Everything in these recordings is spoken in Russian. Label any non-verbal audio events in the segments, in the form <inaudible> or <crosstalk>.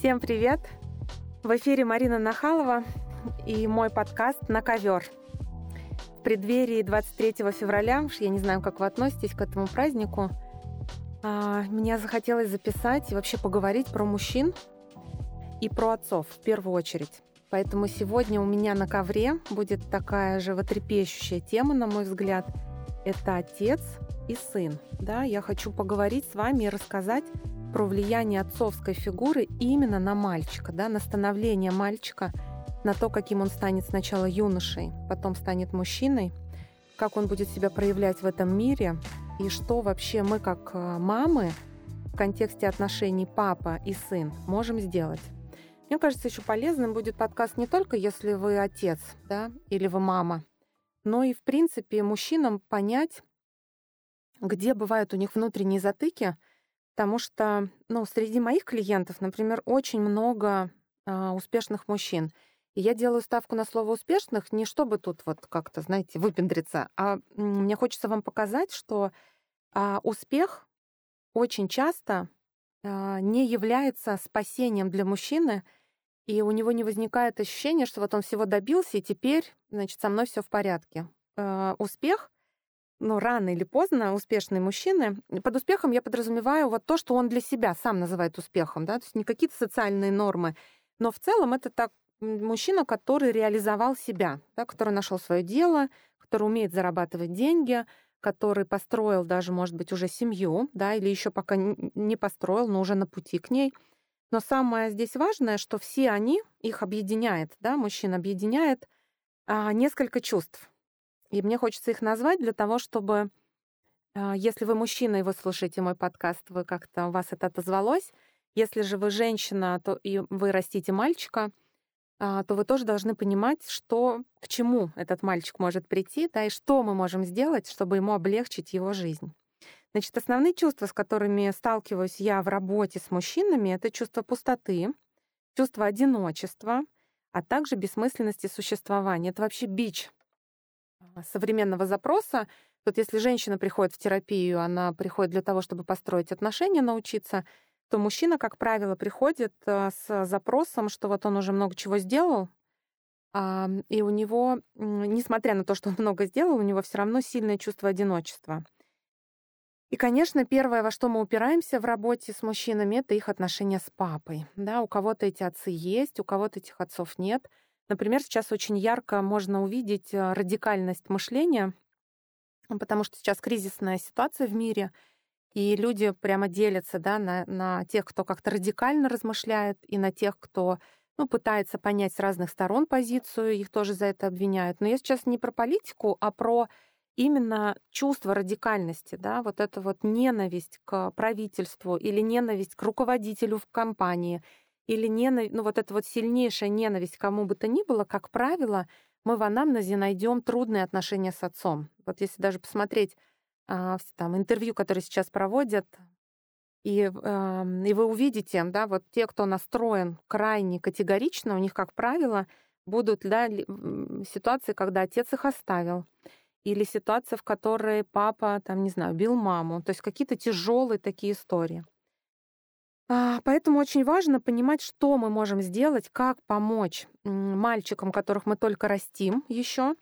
Всем привет! В эфире Марина Нахалова и мой подкаст «На ковер». В преддверии 23 февраля, я не знаю, как вы относитесь к этому празднику, а, мне захотелось записать и вообще поговорить про мужчин и про отцов в первую очередь. Поэтому сегодня у меня на ковре будет такая животрепещущая тема, на мой взгляд. Это отец и сын. Да, я хочу поговорить с вами и рассказать про влияние отцовской фигуры именно на мальчика, да, на становление мальчика, на то, каким он станет сначала юношей, потом станет мужчиной, как он будет себя проявлять в этом мире, и что вообще мы как э, мамы в контексте отношений папа и сын можем сделать. Мне кажется, еще полезным будет подкаст не только если вы отец, да, или вы мама, но и, в принципе, мужчинам понять, где бывают у них внутренние затыки – Потому что, ну, среди моих клиентов, например, очень много а, успешных мужчин. И я делаю ставку на слово успешных не чтобы тут вот как-то, знаете, выпендриться, а мне хочется вам показать, что а, успех очень часто а, не является спасением для мужчины, и у него не возникает ощущения, что вот он всего добился, и теперь, значит, со мной все в порядке. А, успех ну, рано или поздно успешные мужчины, под успехом я подразумеваю вот то, что он для себя сам называет успехом, да, то есть не какие-то социальные нормы, но в целом это так мужчина, который реализовал себя, да, который нашел свое дело, который умеет зарабатывать деньги, который построил даже, может быть, уже семью, да, или еще пока не построил, но уже на пути к ней. Но самое здесь важное, что все они, их объединяет, да, мужчин объединяет а, несколько чувств. И мне хочется их назвать для того, чтобы, а, если вы мужчина и вы слушаете мой подкаст, вы как-то у вас это отозвалось. Если же вы женщина, то и вы растите мальчика, а, то вы тоже должны понимать, что к чему этот мальчик может прийти, да, и что мы можем сделать, чтобы ему облегчить его жизнь. Значит, основные чувства, с которыми сталкиваюсь я в работе с мужчинами, это чувство пустоты, чувство одиночества, а также бессмысленности существования. Это вообще бич современного запроса. Вот если женщина приходит в терапию, она приходит для того, чтобы построить отношения, научиться, то мужчина, как правило, приходит э, с запросом, что вот он уже много чего сделал, и у него, несмотря на то, что он <laughs> много сделал, у него все равно сильное чувство одиночества. И, конечно, первое, во что мы упираемся в работе с мужчинами, это их отношения с папой. Да, у кого-то эти отцы есть, у кого-то этих отцов нет — Например, сейчас очень ярко можно увидеть э, радикальность мышления, потому что сейчас кризисная ситуация в мире, и люди прямо делятся да, на, на тех, кто как-то радикально размышляет, и на тех, кто ну, пытается понять с разных сторон позицию, их тоже за это обвиняют. Но я сейчас не про политику, а про именно чувство радикальности, да, вот это вот ненависть к правительству или ненависть к руководителю в компании — или ненависть, ну вот эта вот сильнейшая ненависть кому бы то ни было, как правило, мы в анамнезе найдем трудные отношения с отцом. Вот если даже посмотреть а, там интервью, которые сейчас проводят, и, а, и вы увидите, да, вот те, кто настроен крайне категорично, у них, как правило, будут да, ситуации, когда отец их оставил, или ситуация, в которой папа, там, не знаю, бил маму, то есть какие-то тяжелые такие истории. А, поэтому очень важно понимать, что мы можем сделать, как помочь мальчикам, которых мы только растим еще,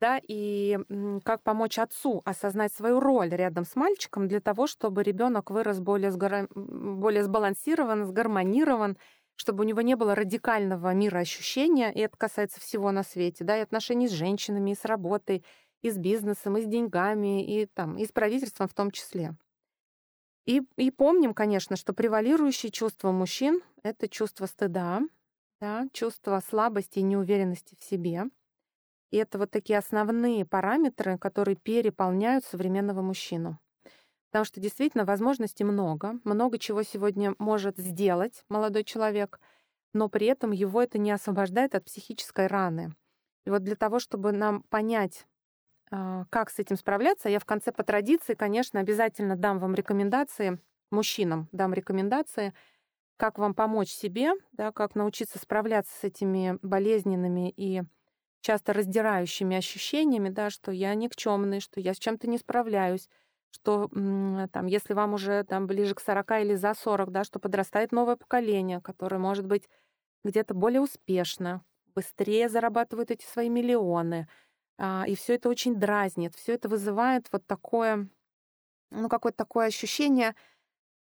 да, и как помочь отцу осознать свою роль рядом с мальчиком для того, чтобы ребенок вырос более, сгора... более сбалансирован, сгармонирован, чтобы у него не было радикального мира ощущения, и это касается всего на свете, да, и отношений с женщинами, и с работой, и с бизнесом, и с деньгами, и, там, и с правительством в том числе. И, и помним, конечно, что превалирующее чувство мужчин — это чувство стыда, да, чувство слабости и неуверенности в себе. И это вот такие основные параметры, которые переполняют современного мужчину. Потому что действительно возможностей много, много чего сегодня может сделать молодой человек, но при этом его это не освобождает от психической раны. И вот для того, чтобы нам понять, как с этим справляться? Я в конце по традиции, конечно, обязательно дам вам рекомендации, мужчинам дам рекомендации, как вам помочь себе, да, как научиться справляться с этими болезненными и часто раздирающими ощущениями, да, что я никчемный, что я с чем-то не справляюсь, что там, если вам уже там ближе к 40 или за 40, да, что подрастает новое поколение, которое может быть где-то более успешно, быстрее зарабатывают эти свои миллионы. А, и все это очень дразнит, все это вызывает вот такое, ну, какое-то такое ощущение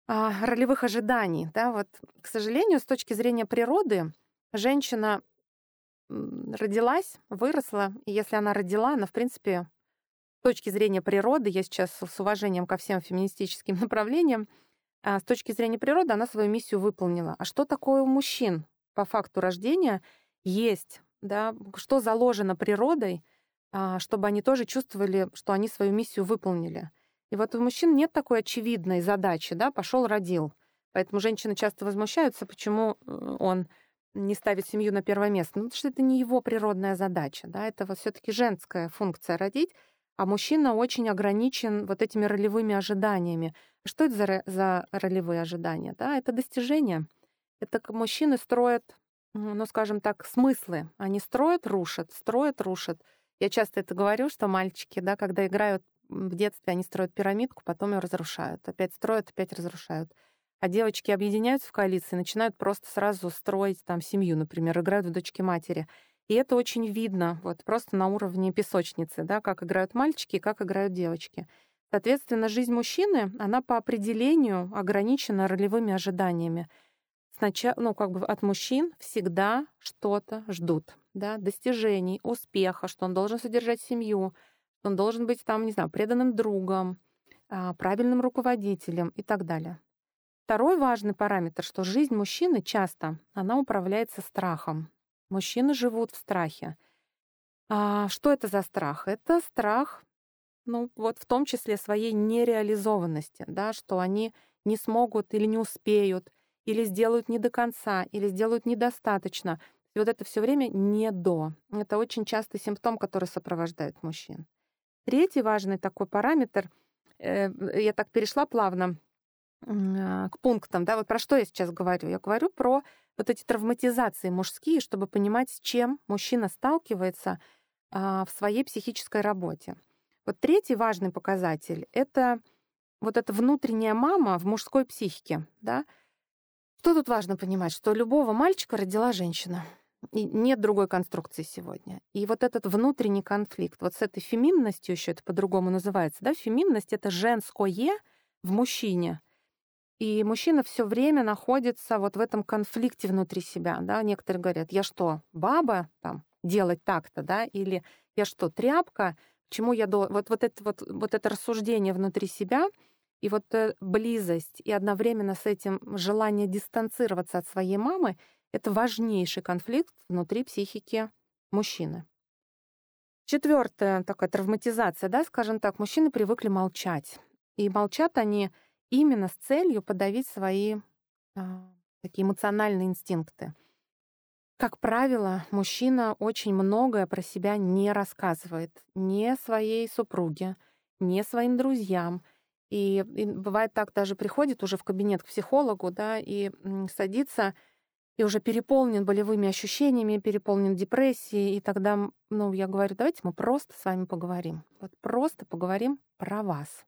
а, ролевых ожиданий. Да? Вот, к сожалению, с точки зрения природы, женщина родилась, выросла, и если она родила, она, в принципе, с точки зрения природы, я сейчас с уважением ко всем феминистическим <laughs> направлениям, а, с точки зрения природы она свою миссию выполнила. А что такое у мужчин по факту рождения есть? Да? Что заложено природой, чтобы они тоже чувствовали, что они свою миссию выполнили? И вот у мужчин нет такой очевидной задачи, да, пошел родил. Поэтому женщины часто возмущаются, почему э, он не ставит семью на первое место. Ну, потому что это не его природная задача, да, это вот все-таки женская функция родить, а мужчина очень ограничен вот этими ролевыми ожиданиями. Что это за, за ролевые ожидания? Да, это достижения. Это мужчины строят, ну, скажем так, смыслы. Они строят, рушат, строят, рушат. Я часто это говорю, что мальчики, да, когда играют в детстве они строят пирамидку, потом ее разрушают. Опять строят, опять разрушают. А девочки объединяются в коалиции, начинают просто сразу строить там семью, например, играют в дочки матери. И это очень видно, вот просто на уровне песочницы, да, как играют мальчики и как играют девочки. Соответственно, жизнь мужчины, она по определению ограничена ролевыми ожиданиями. Сначала, ну, как бы от мужчин всегда что-то ждут, да, достижений, успеха, что он должен содержать семью, он должен быть там, не знаю, преданным другом, а, правильным руководителем и так далее. Второй важный параметр, что жизнь мужчины часто, она управляется страхом. Мужчины живут в страхе. А что это за страх? Это страх, ну вот в том числе своей нереализованности, да, что они не смогут или не успеют, или сделают не до конца, или сделают недостаточно. И вот это все время не до. Это очень частый симптом, который сопровождает мужчин. Третий важный такой параметр, э, я так перешла плавно а, к пунктам, да, вот про что я сейчас говорю? Я говорю про вот эти травматизации мужские, чтобы понимать, с чем мужчина сталкивается а, в своей психической работе. Вот третий важный показатель — это вот эта внутренняя мама в мужской психике, да. Что тут важно понимать? Что любого мальчика родила женщина. И нет другой конструкции сегодня. И вот этот внутренний конфликт, вот с этой феминностью еще это по-другому называется, да, феминность — это женское в мужчине. И мужчина все время находится вот в этом конфликте внутри себя, да. Некоторые говорят, я что, баба, там, делать так-то, да, или я что, тряпка, чему я до... Вот, вот, это, вот, вот это рассуждение внутри себя и вот э, близость, и одновременно с этим желание дистанцироваться от своей мамы — это важнейший конфликт внутри психики мужчины. Четвертая такая травматизация, да, скажем так, мужчины привыкли молчать. И молчат они именно с целью подавить свои а, такие эмоциональные инстинкты. Как правило, мужчина очень многое про себя не рассказывает ни своей супруге, ни своим друзьям. И, и бывает так, даже приходит уже в кабинет к психологу, да, и садится и уже переполнен болевыми ощущениями, переполнен депрессией, и тогда, ну, я говорю, давайте мы просто с вами поговорим. Вот просто поговорим про вас.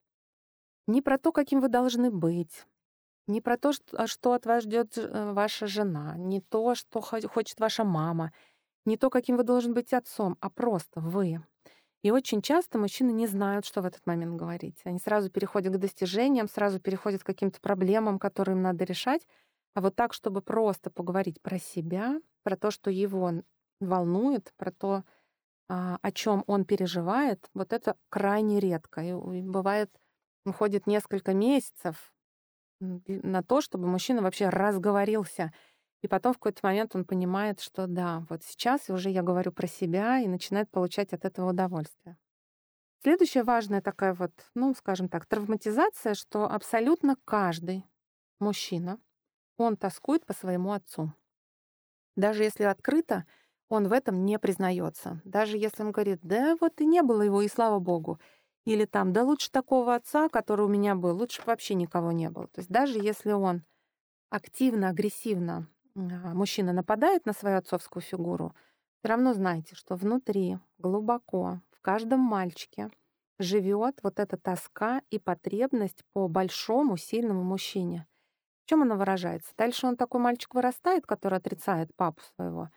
Не про то, каким вы должны быть, не про то, что, что от вас ждет э, ваша жена, не то, что хочет ваша мама, не то, каким вы должны быть отцом, а просто вы. И очень часто мужчины не знают, что в этот момент говорить. Они сразу переходят к достижениям, сразу переходят к каким-то проблемам, которые им надо решать, а вот так, чтобы просто поговорить про себя, про то, что его волнует, про то, а, о чем он переживает, вот это крайне редко. И бывает, уходит несколько месяцев на то, чтобы мужчина вообще разговорился. И потом в какой-то момент он понимает, что да, вот сейчас уже я говорю про себя и начинает получать от этого удовольствие. Следующая важная такая вот, ну, скажем так, травматизация, что абсолютно каждый мужчина он тоскует по своему отцу. Даже если открыто, он в этом не признается. Даже если он говорит, да вот и не было его, и слава богу. Или там, да лучше такого отца, который у меня был, лучше вообще никого не было. То есть даже если он активно, агрессивно, мужчина нападает на свою отцовскую фигуру, все равно знайте, что внутри, глубоко, в каждом мальчике живет вот эта тоска и потребность по большому, сильному мужчине. В чем она выражается? Дальше он такой мальчик вырастает, который отрицает папу своего.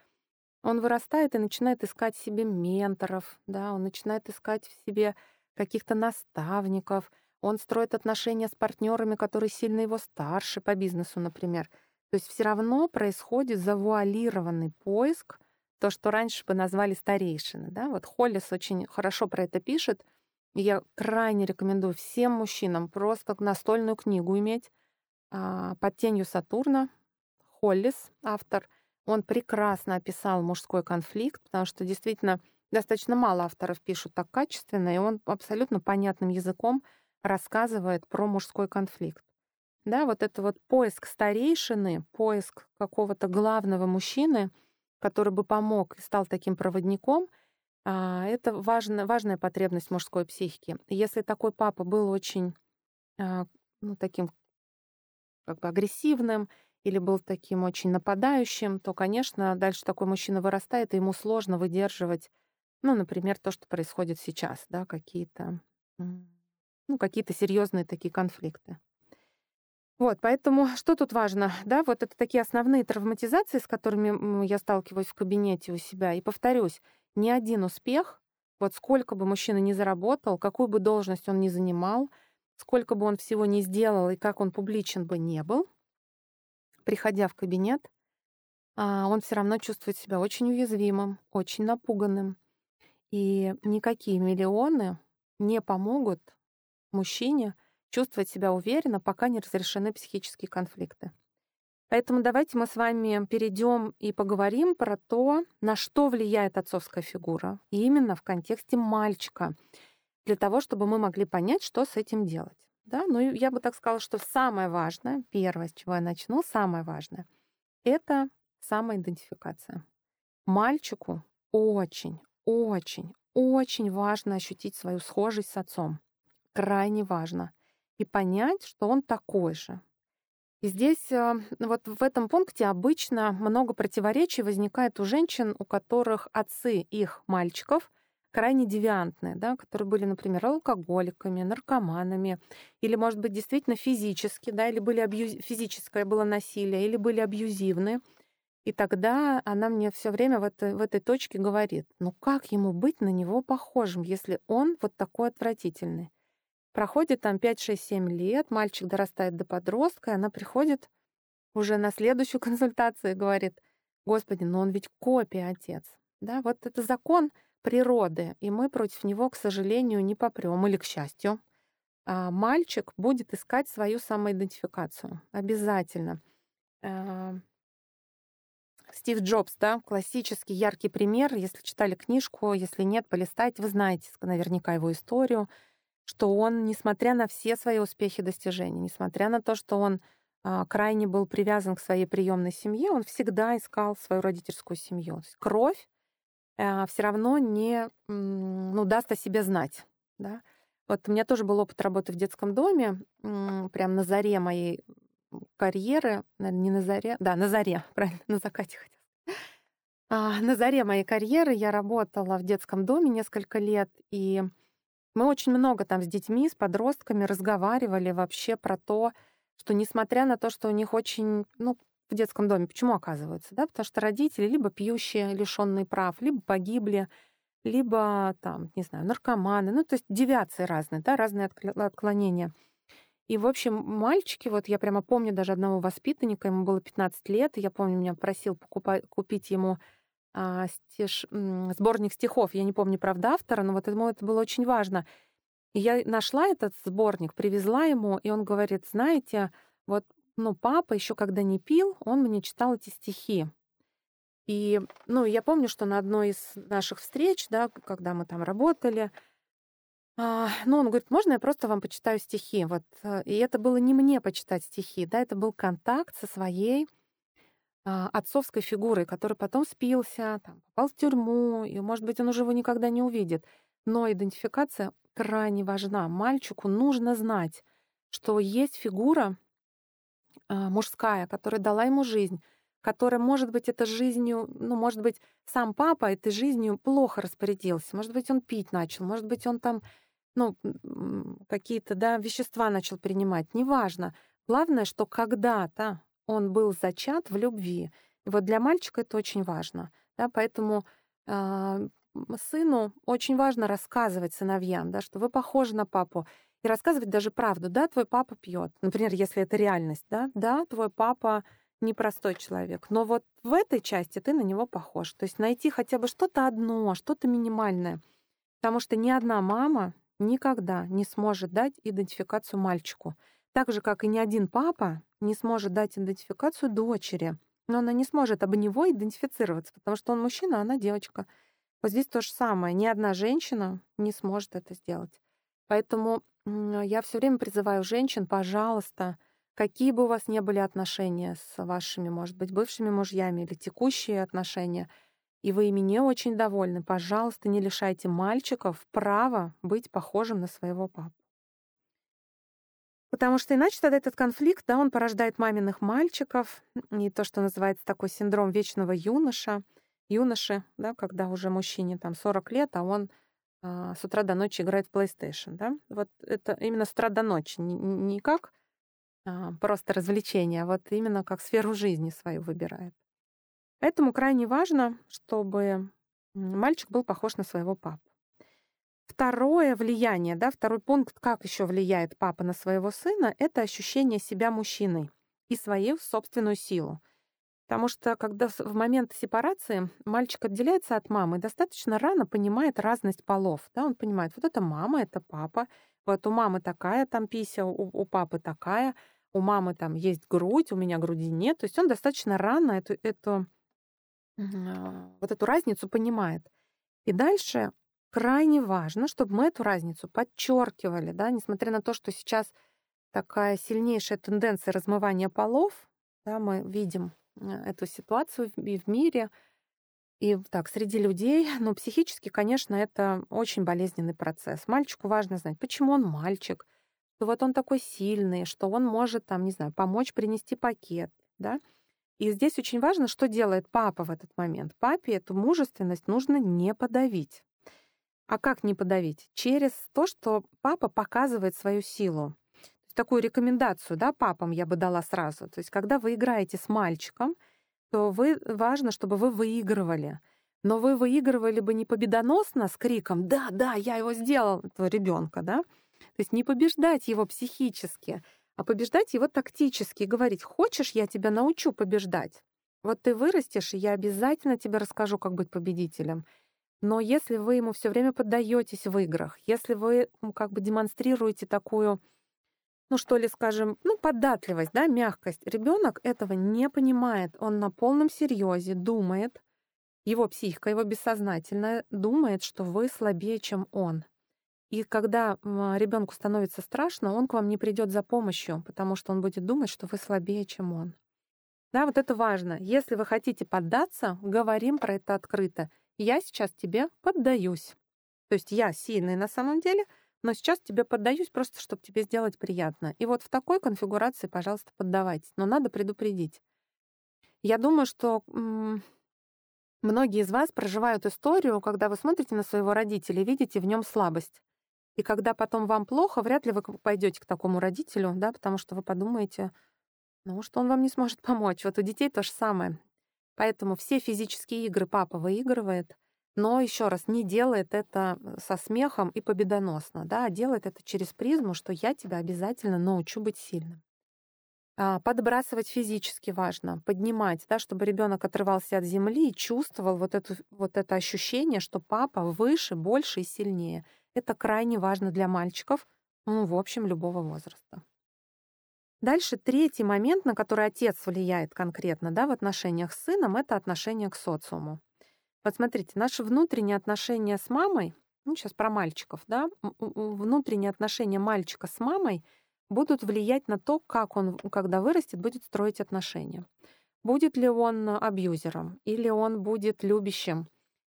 Он вырастает и начинает искать себе менторов, да, он начинает искать в себе каких-то наставников, он строит отношения с партнерами, которые сильно его старше по бизнесу, например. То есть все равно происходит завуалированный поиск, то, что раньше бы назвали старейшины. Да? Вот Холлис очень хорошо про это пишет. И я крайне рекомендую всем мужчинам просто настольную книгу иметь а, «Под тенью Сатурна». Холлис, автор, он прекрасно описал мужской конфликт, потому что действительно достаточно мало авторов пишут так качественно, и он абсолютно понятным языком рассказывает про мужской конфликт. Да, вот это вот поиск старейшины, поиск какого-то главного мужчины, который бы помог и стал таким проводником, а, это важная, важная потребность мужской психики. Если такой папа был очень а, ну, таким как бы агрессивным или был таким очень нападающим, то, конечно, дальше такой мужчина вырастает, и ему сложно выдерживать, ну, например, то, что происходит сейчас, да, какие-то ну, какие-то серьезные такие конфликты. Вот, поэтому что тут важно? Да, вот это такие основные травматизации, с которыми я сталкиваюсь в кабинете у себя. И повторюсь, ни один успех, вот сколько бы мужчина ни заработал, какую бы должность он ни занимал, сколько бы он всего ни сделал и как он публичен бы не был, приходя в кабинет, а, он все равно чувствует себя очень уязвимым, очень напуганным. И никакие миллионы не помогут мужчине чувствовать себя уверенно, пока не разрешены психические конфликты. Поэтому давайте мы с вами перейдем и поговорим про то, на что влияет отцовская фигура, и именно в контексте мальчика, для того, чтобы мы могли понять, что с этим делать. Да? Ну, я бы так сказала, что самое важное, первое, с чего я начну, самое важное, это самоидентификация. Мальчику очень, очень, очень важно ощутить свою схожесть с отцом крайне важно. И понять, что он такой же. И здесь э, вот в этом пункте обычно много противоречий возникает у женщин, у которых отцы их мальчиков крайне девиантные, да, которые были, например, алкоголиками, наркоманами, или, может быть, действительно физически, да, или были абьюз... физическое было насилие, или были абьюзивны. И тогда она мне все время в, это, в этой точке говорит, ну как ему быть на него похожим, если он вот такой отвратительный? Проходит там 5-6-7 лет, мальчик дорастает до подростка, и она приходит уже на следующую <laughs> консультацию и говорит, «Господи, но он ведь копия отец». Да, вот это закон природы, и мы против него, к сожалению, не попрем, или к счастью. А мальчик будет искать свою самоидентификацию. Обязательно. А, Стив Джобс, да, классический яркий пример. Если читали книжку, если нет, полистайте, вы знаете наверняка его историю что он, несмотря на все свои успехи и достижения, несмотря на то, что он а, крайне был привязан к своей приемной семье, он всегда искал свою родительскую семью. То есть кровь а, все равно не ну, даст о себе знать. Да? Вот у меня тоже был опыт работы в детском доме, прям на заре моей карьеры, наверное, не на заре, да, на заре, <laughs> правильно, на закате хотела. А, на заре моей карьеры я работала в детском доме несколько лет, и мы очень много там с детьми, с подростками разговаривали вообще про то, что несмотря на то, что у них очень, ну, в детском доме, почему оказывается, да, потому что родители либо пьющие, лишенные прав, либо погибли, либо там, не знаю, наркоманы, ну, то есть девиации разные, да, разные отклонения. И, в общем, мальчики, вот я прямо помню даже одного воспитанника, ему было 15 лет, и я помню, меня просил покупать, купить ему стиш, сборник стихов. Я не помню, правда, автора, но вот ему это было очень важно. И я нашла этот сборник, привезла ему, и он говорит, знаете, вот, ну, папа еще когда не пил, он мне читал эти стихи. И, ну, я помню, что на одной из наших встреч, да, когда мы там работали, а, ну, он говорит, можно я просто вам почитаю стихи? Вот, э, и это было не мне почитать стихи, да, это был контакт со своей а, отцовской фигурой, который потом спился, там, попал в тюрьму, и, может быть, он уже его никогда не увидит. Но идентификация крайне важна. Мальчику нужно знать, что есть фигура а, мужская, которая дала ему жизнь, которая, может быть, этой жизнью, ну, может быть, сам папа этой жизнью плохо распорядился, может быть, он пить начал, может быть, он там ну, какие-то, да, вещества начал принимать, неважно. Главное, что когда-то он был зачат в любви. И вот для мальчика это очень важно. Да, поэтому э, сыну очень важно рассказывать сыновьям, да, что вы похожи на папу. И рассказывать даже правду. Да, твой папа пьет. Например, если это реальность, да, да, твой папа непростой человек. Но вот в этой части ты на него похож. То есть найти хотя бы что-то одно, что-то минимальное. Потому что ни одна мама никогда не сможет дать идентификацию мальчику. Так же, как и ни один папа не сможет дать идентификацию дочери. Но она не сможет об него идентифицироваться, потому что он мужчина, а она девочка. Вот здесь то же самое. Ни одна женщина не сможет это сделать. Поэтому я все время призываю женщин, пожалуйста, какие бы у вас ни были отношения с вашими, может быть, бывшими мужьями или текущие отношения, и вы ими не очень довольны, пожалуйста, не лишайте мальчиков права быть похожим на своего папу. Потому что иначе тогда этот конфликт, да, он порождает маминых мальчиков, и то, что называется такой синдром вечного юноша, юноши, да, когда уже мужчине там 40 лет, а он а, с утра до ночи играет в PlayStation, да. Вот это именно с утра до ночи, не, не как а, просто развлечение, а вот именно как сферу жизни свою выбирает. Поэтому крайне важно, чтобы мальчик был похож на своего папу. Второе влияние, да, второй пункт, как еще влияет папа на своего сына, это ощущение себя мужчиной и свою собственную силу. Потому что когда в момент сепарации мальчик отделяется от мамы, достаточно рано понимает разность полов. Да? Он понимает, вот это мама, это папа, вот у мамы такая там пися, у, у папы такая, у мамы там есть грудь, у меня груди нет. То есть он достаточно рано эту, эту, вот эту разницу понимает. И дальше крайне важно, чтобы мы эту разницу подчеркивали, да, несмотря на то, что сейчас такая сильнейшая тенденция размывания полов, да, мы видим э, эту ситуацию и в мире, и так, среди людей, <laughs> но психически, конечно, это очень болезненный процесс. Мальчику важно знать, почему он мальчик, что вот он такой сильный, что он может, там, не знаю, помочь принести пакет, да. И здесь очень важно, что делает папа в этот момент. Папе эту мужественность нужно не подавить. А как не подавить? Через то, что папа показывает свою силу. Такую рекомендацию, да, папам я бы дала сразу. То есть, когда вы играете с мальчиком, то вы, важно, чтобы вы выигрывали. Но вы выигрывали бы не победоносно с криком «Да, да, я его сделал», этого ребенка, да? То есть не побеждать его психически, а побеждать его тактически и говорить «Хочешь, я тебя научу побеждать?» Вот ты вырастешь, и я обязательно тебе расскажу, как быть победителем. Но если вы ему все время поддаетесь в играх, если вы ну, как бы демонстрируете такую, ну что ли, скажем, ну податливость, да, мягкость, ребенок этого не понимает, он на полном серьезе думает, его психика, его бессознательное думает, что вы слабее, чем он. И когда ребенку становится страшно, он к вам не придет за помощью, потому что он будет думать, что вы слабее, чем он. Да, вот это важно. Если вы хотите поддаться, говорим про это открыто я сейчас тебе поддаюсь. То есть я сильный на самом деле, но сейчас тебе поддаюсь просто, чтобы тебе сделать приятно. И вот в такой конфигурации, пожалуйста, поддавайтесь. Но надо предупредить. Я думаю, что многие из вас проживают историю, когда вы смотрите на своего родителя и видите в нем слабость. И когда потом вам плохо, вряд ли вы пойдете к такому родителю, да, потому что вы подумаете, ну, что он вам не сможет помочь. Вот у детей то же самое. Поэтому все физические игры папа выигрывает, но еще раз не делает это э, со смехом и победоносно, да, а делает это через призму, что я тебя обязательно научу быть сильным. А, подбрасывать физически важно, поднимать, да, чтобы ребенок отрывался от земли и чувствовал вот, эту, вот это ощущение, что папа выше, больше и сильнее. Это крайне важно для мальчиков, ну, в общем, любого возраста. Дальше третий момент, на который отец влияет конкретно да, в отношениях с сыном, это отношение к социуму. Вот смотрите, наши внутренние отношения с мамой, ну сейчас про мальчиков, да, внутренние отношения мальчика с мамой будут влиять на то, как он, когда вырастет, будет строить отношения. Будет ли он абьюзером, или он будет любящим,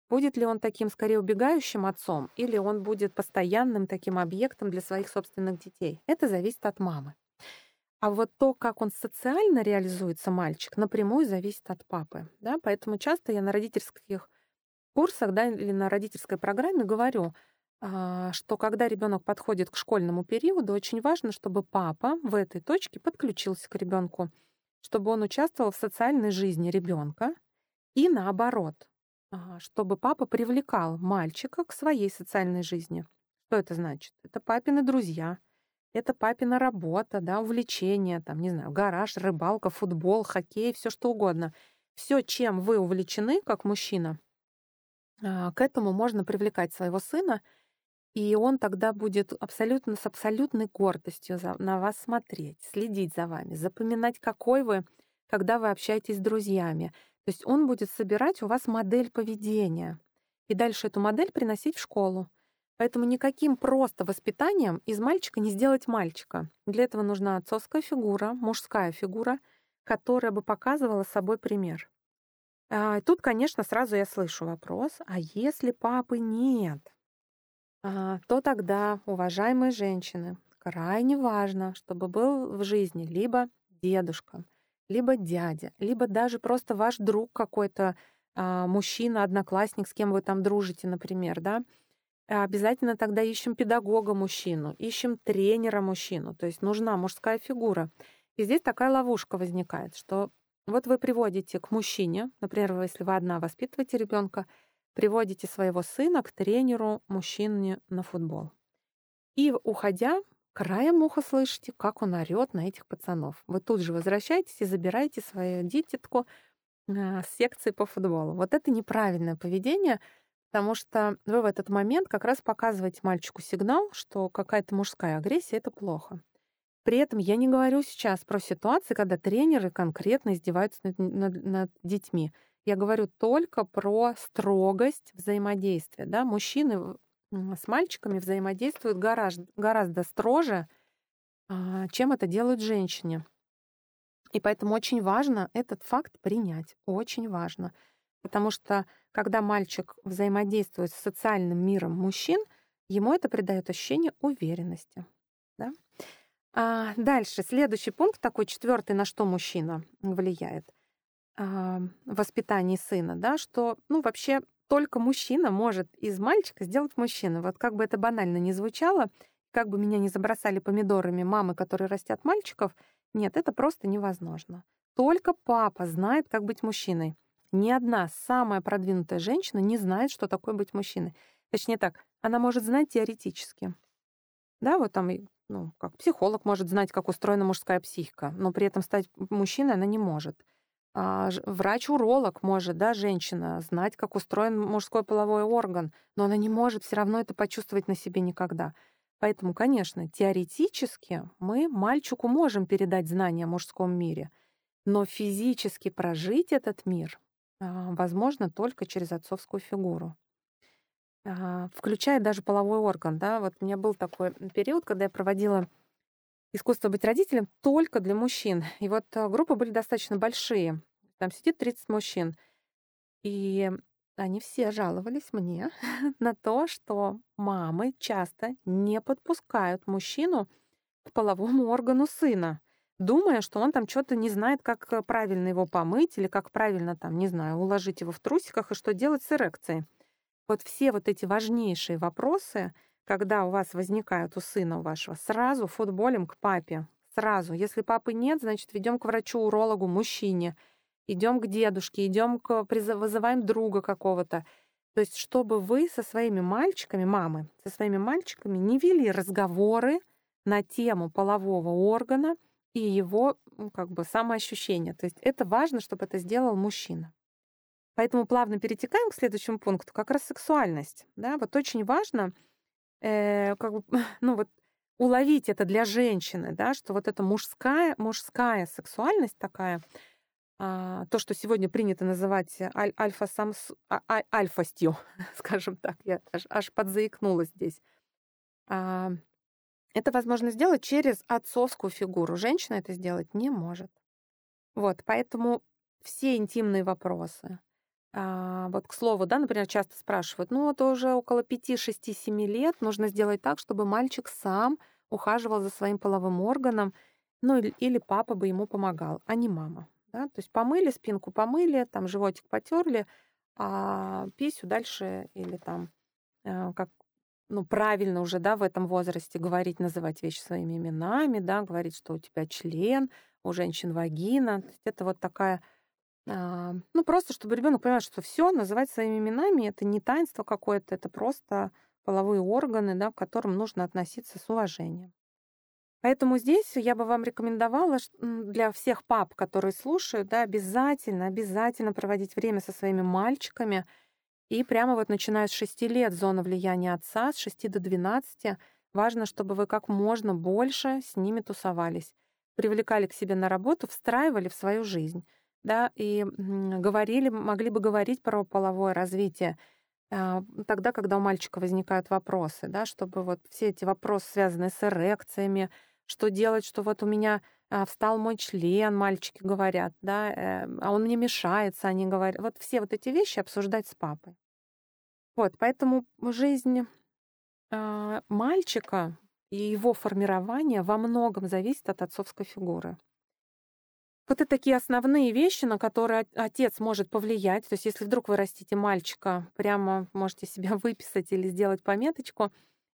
будет ли он таким скорее убегающим отцом, или он будет постоянным таким объектом для своих собственных детей. Это зависит от мамы. А вот то, как он социально реализуется, мальчик, напрямую зависит от папы. Да? Поэтому часто я на родительских курсах да, или на родительской программе говорю, а, что когда ребенок подходит к школьному периоду, очень важно, чтобы папа в этой точке подключился к ребенку, чтобы он участвовал в социальной жизни ребенка и наоборот, а, чтобы папа привлекал мальчика к своей социальной жизни. Что это значит? Это папины друзья, это папина работа, да, увлечения, там, не знаю, гараж, рыбалка, футбол, хоккей, все что угодно. Все, чем вы увлечены, как мужчина, а, к этому можно привлекать своего сына, и он тогда будет абсолютно с абсолютной гордостью на вас смотреть, следить за вами, запоминать, какой вы, когда вы общаетесь с друзьями. То есть он будет собирать у вас модель поведения и дальше эту модель приносить в школу. Поэтому никаким просто воспитанием из мальчика не сделать мальчика. Для этого нужна отцовская фигура, мужская фигура, которая бы показывала собой пример. А, тут, конечно, сразу я слышу вопрос, а если папы нет, а, то тогда, уважаемые женщины, крайне важно, чтобы был в жизни либо дедушка, либо дядя, либо даже просто ваш друг какой-то, а, мужчина, одноклассник, с кем вы там дружите, например, да, обязательно тогда ищем педагога мужчину, ищем тренера мужчину, то есть нужна мужская фигура. И здесь такая ловушка возникает, что вот вы приводите к мужчине, например, если вы одна воспитываете ребенка, приводите своего сына к тренеру мужчине на футбол. И, уходя, краем уха слышите, как он орет на этих пацанов. Вы тут же возвращаетесь и забираете свою дитятку а, с секции по футболу. Вот это неправильное поведение — потому что вы в этот момент как раз показываете мальчику сигнал, что какая-то мужская агрессия — это плохо. При этом я не говорю сейчас про ситуации, когда тренеры конкретно издеваются над, над, над детьми. Я говорю только про строгость взаимодействия. Да? Мужчины с мальчиками взаимодействуют гораздо, гораздо строже, а, чем это делают женщины. И поэтому очень важно этот факт принять. Очень важно. Потому что когда мальчик взаимодействует с социальным миром мужчин, ему это придает ощущение уверенности. Да? А дальше, следующий пункт, такой четвертый, на что мужчина влияет а, воспитании сына, да, что, ну, вообще только мужчина может из мальчика сделать мужчину. Вот как бы это банально ни звучало, как бы меня не забросали помидорами мамы, которые растят мальчиков, нет, это просто невозможно. Только папа знает, как быть мужчиной. Ни одна самая продвинутая женщина не знает, что такое быть мужчиной. Точнее так, она может знать теоретически. Да, вот там, ну, как психолог может знать, как устроена мужская психика, но при этом стать мужчиной она не может. А врач-уролог может, да, женщина, знать, как устроен мужской половой орган, но она не может все равно это почувствовать на себе никогда. Поэтому, конечно, теоретически мы мальчику можем передать знания о мужском мире, но физически прожить этот мир возможно только через отцовскую фигуру. А, включая даже половой орган. Да? Вот у меня был такой период, когда я проводила искусство быть родителем только для мужчин. И вот а, группы были достаточно большие. Там сидит 30 мужчин. И они все жаловались мне <laughs> на то, что мамы часто не подпускают мужчину к половому органу сына думая, что он там что-то не знает, как э, правильно его помыть или как правильно там, не знаю, уложить его в трусиках и что делать с эрекцией. Вот все вот эти важнейшие вопросы, когда у вас возникают у сына вашего, сразу футболем к папе. Сразу. Если папы нет, значит, ведем к врачу-урологу, мужчине. Идем к дедушке, идем к вызываем друга какого-то. То есть, чтобы вы со своими мальчиками, мамы, со своими мальчиками не вели разговоры на тему полового органа, и его как бы самоощущение. То есть это важно, чтобы это сделал мужчина. Поэтому плавно перетекаем к следующему пункту, как раз сексуальность. Да? Вот очень важно э, как бы, <laughs> ну, вот, уловить это для женщины, да, что вот эта мужская, мужская сексуальность такая, а, то, что сегодня принято называть аль альфа-самс, а, а, альфостью, <laughs> скажем так, я аж, аж подзаикнулась здесь. А, это возможно сделать через отцовскую фигуру. Женщина это сделать не может. Вот, поэтому все интимные вопросы. А, вот, к слову, да, например, часто спрашивают, ну, вот уже около 5, 6, 7 лет нужно сделать так, чтобы мальчик сам ухаживал за своим половым органом, ну, или, или папа бы ему помогал, а не мама. Да? То есть помыли, спинку помыли, там животик потерли, а писю дальше или там, э, как ну, правильно уже, да, в этом возрасте говорить, называть вещи своими именами, да, говорить, что у тебя член, у женщин вагина. Это вот такая, а, ну, просто чтобы ребенок понимал, что все называть своими именами это не таинство какое-то, это просто половые органы, да, к которым нужно относиться с уважением. Поэтому здесь я бы вам рекомендовала для всех пап, которые слушают, да, обязательно, обязательно проводить время со своими мальчиками. И прямо вот начиная с 6 лет зона влияния отца, с 6 до 12, важно, чтобы вы как можно больше с ними тусовались, привлекали к себе на работу, встраивали в свою жизнь, да, и говорили, могли бы говорить про половое развитие, а, тогда, когда у мальчика возникают вопросы, да, чтобы вот все эти вопросы, связанные с эрекциями, что делать, что вот у меня встал мой член, мальчики говорят, да, э, а он мне мешается, они говорят. Вот все вот эти вещи обсуждать с папой. Вот, поэтому жизнь э, мальчика и его формирование во многом зависит от отцовской фигуры. Вот это такие основные вещи, на которые отец может повлиять. То есть если вдруг вы растите мальчика, прямо можете себя <laughs> выписать или сделать пометочку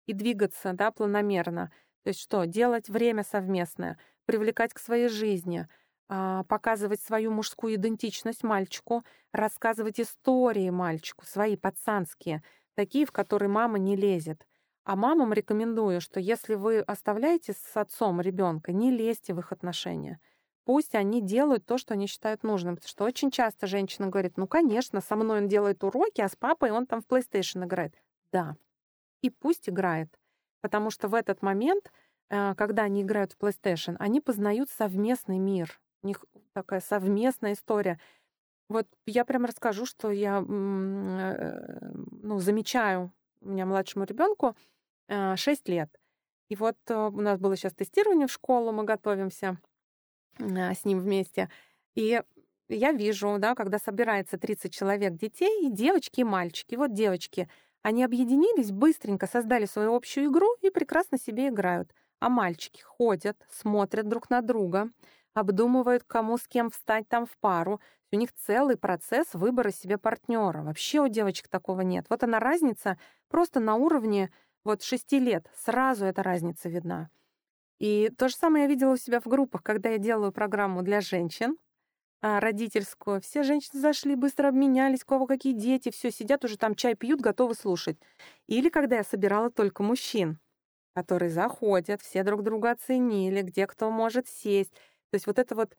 и двигаться да, планомерно. То есть что? Делать время совместное, привлекать к своей жизни, а, показывать свою мужскую идентичность мальчику, рассказывать истории мальчику, свои пацанские, такие, в которые мама не лезет. А мамам рекомендую, что если вы оставляете с отцом ребенка, не лезьте в их отношения. Пусть они делают то, что они считают нужным. Потому что очень часто женщина говорит, ну, конечно, со мной он делает уроки, а с папой он там в PlayStation играет. Да. И пусть играет. Потому что в этот момент, когда они играют в PlayStation, они познают совместный мир. У них такая совместная история. Вот я прям расскажу, что я э, ну, замечаю у меня младшему ребенку 6 э, лет. И вот у нас было сейчас тестирование в школу, мы готовимся с ним вместе. И я вижу, да, когда собирается 30 человек детей, и девочки, и мальчики. Вот девочки — они объединились, быстренько создали свою общую игру и прекрасно себе играют. А мальчики ходят, смотрят друг на друга, обдумывают, кому с кем встать там в пару. У них целый процесс выбора себе партнера. Вообще у девочек такого нет. Вот она разница просто на уровне вот шести лет. Сразу эта разница видна. И то же самое я видела у себя в группах, когда я делаю программу для женщин, а, родительскую. Все женщины зашли, быстро обменялись, кого какие дети, все сидят уже там чай пьют, готовы слушать. Или когда я собирала только мужчин, которые заходят, все друг друга оценили, где кто может сесть. То есть вот это вот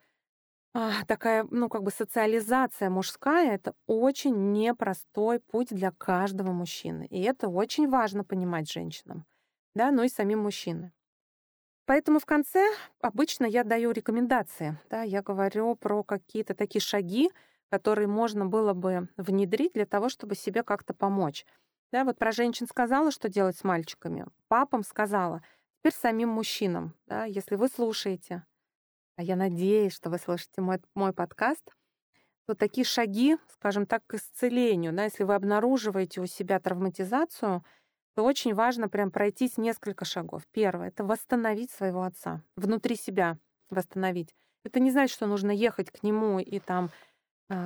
а, такая, ну, как бы социализация мужская, это очень непростой путь для каждого мужчины. И это очень важно понимать женщинам, да, ну и самим мужчинам. Поэтому в конце обычно я даю рекомендации. Да, я говорю про какие-то такие шаги, которые можно было бы внедрить для того, чтобы себе как-то помочь. Да, вот про женщин сказала, что делать с мальчиками. Папам сказала. Теперь самим мужчинам. Да, если вы слушаете, а я надеюсь, что вы слышите мой, мой подкаст, то такие шаги, скажем так, к исцелению, да, если вы обнаруживаете у себя травматизацию — то очень важно прям пройтись несколько шагов. Первое — это восстановить своего отца, внутри себя восстановить. Это не значит, что нужно ехать к нему и там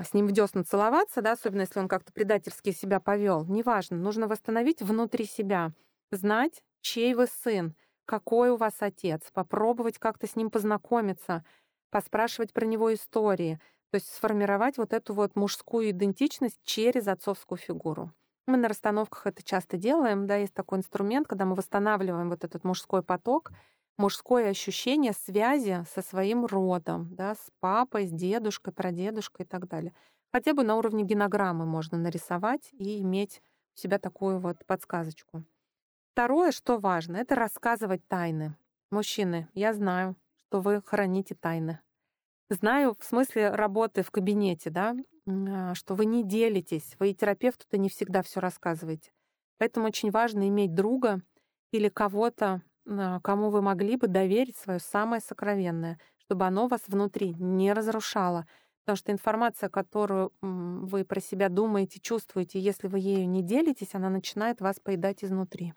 с ним в десна целоваться, да, особенно если он как-то предательски себя повел. Неважно, нужно восстановить внутри себя, знать, чей вы сын, какой у вас отец, попробовать как-то с ним познакомиться, поспрашивать про него истории, то есть сформировать вот эту вот мужскую идентичность через отцовскую фигуру. Мы на расстановках это часто делаем, да, есть такой инструмент, когда мы восстанавливаем вот этот мужской поток, мужское ощущение связи со своим родом, да, с папой, с дедушкой, прадедушкой и так далее. Хотя бы на уровне генограммы можно нарисовать и иметь у себя такую вот подсказочку. Второе, что важно, это рассказывать тайны. Мужчины, я знаю, что вы храните тайны. Знаю в смысле работы в кабинете, да, а, что вы не делитесь, вы и терапевту-то не всегда все рассказываете. Поэтому очень важно иметь друга или кого-то, кому вы могли бы доверить свое самое сокровенное, чтобы оно вас внутри не разрушало. Потому что информация, которую вы про себя думаете, чувствуете, если вы ею не делитесь, она начинает вас поедать изнутри.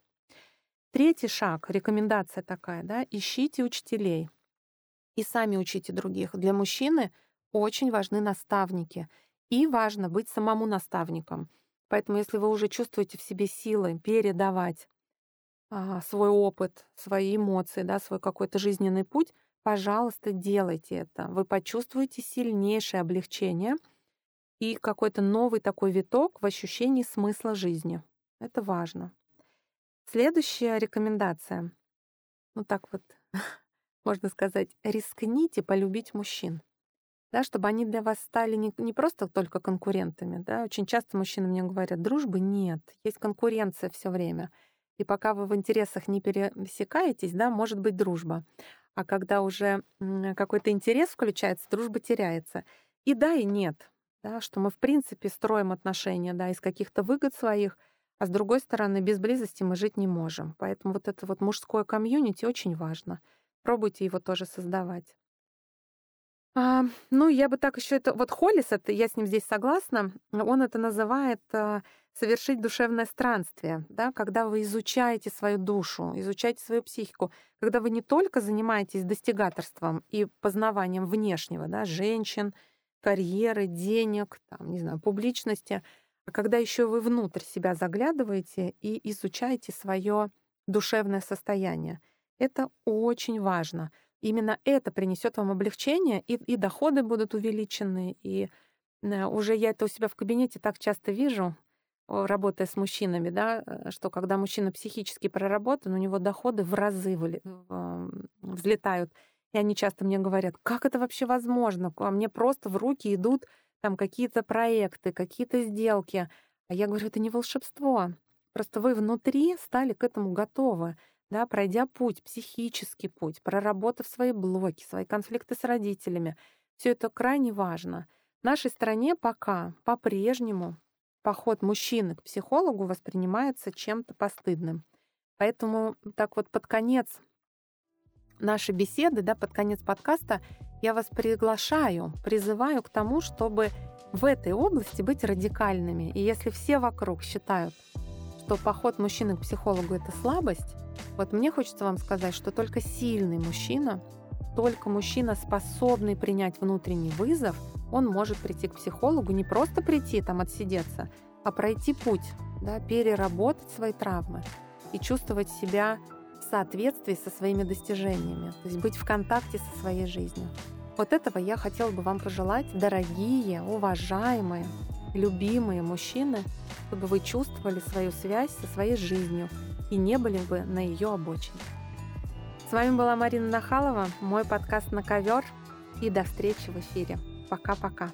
Третий шаг, рекомендация такая, да, ищите учителей и сами учите других. Для мужчины очень важны наставники — и важно быть самому наставником. Поэтому если вы уже чувствуете в себе силы передавать свой опыт, свои эмоции, да, свой какой-то жизненный путь, пожалуйста, делайте это. Вы почувствуете сильнейшее облегчение и какой-то новый такой виток в ощущении смысла жизни. Это важно. Следующая рекомендация. Ну так вот, <laughs> можно сказать, рискните полюбить мужчин. Да, чтобы они для вас стали не, не просто только конкурентами. Да. Очень часто мужчины мне говорят, дружбы нет, есть конкуренция все время. И пока вы в интересах не пересекаетесь, да, может быть дружба. А когда уже какой-то интерес включается, дружба теряется. И да, и нет. Да, что мы, в принципе, строим отношения да, из каких-то выгод своих, а с другой стороны, без близости мы жить не можем. Поэтому вот это вот мужское комьюнити очень важно. Пробуйте его тоже создавать. А, ну, я бы так еще это... Вот Холлис, это, я с ним здесь согласна, он это называет а, совершить душевное странствие, да, когда вы изучаете свою душу, изучаете свою психику, когда вы не только занимаетесь достигаторством и познаванием внешнего, да, женщин, карьеры, денег, там, не знаю, публичности, а когда еще вы внутрь себя заглядываете и изучаете свое душевное состояние. Это очень важно. Именно это принесет вам облегчение, и, и доходы будут увеличены, и э, уже я это у себя в кабинете так часто вижу, работая с мужчинами, да, э, что когда мужчина психически проработан, у него доходы в разы взлетают. И они часто мне говорят, как это вообще возможно? А мне просто в руки идут там какие-то проекты, какие-то сделки. А я говорю, это не волшебство. Просто вы внутри стали к этому готовы, да, пройдя путь, психический путь, проработав свои блоки, свои конфликты с родителями. Все это крайне важно. В нашей стране пока по-прежнему поход мужчины к психологу воспринимается чем-то постыдным. Поэтому так вот под конец нашей беседы, да, под конец подкаста, я вас приглашаю, призываю к тому, чтобы в этой области быть радикальными. И если все вокруг считают, что поход мужчины к психологу это слабость, вот мне хочется вам сказать, что только сильный мужчина, только мужчина, способный принять внутренний вызов, он может прийти к психологу, не просто прийти там отсидеться, а пройти путь, да, переработать свои травмы и чувствовать себя в соответствии со своими достижениями, то есть быть в контакте со своей жизнью. Вот этого я хотела бы вам пожелать, дорогие, уважаемые, любимые мужчины, чтобы вы чувствовали свою связь со своей жизнью и не были бы на ее обочине. С вами была Марина Нахалова, мой подкаст «На ковер» и до встречи в эфире. Пока-пока.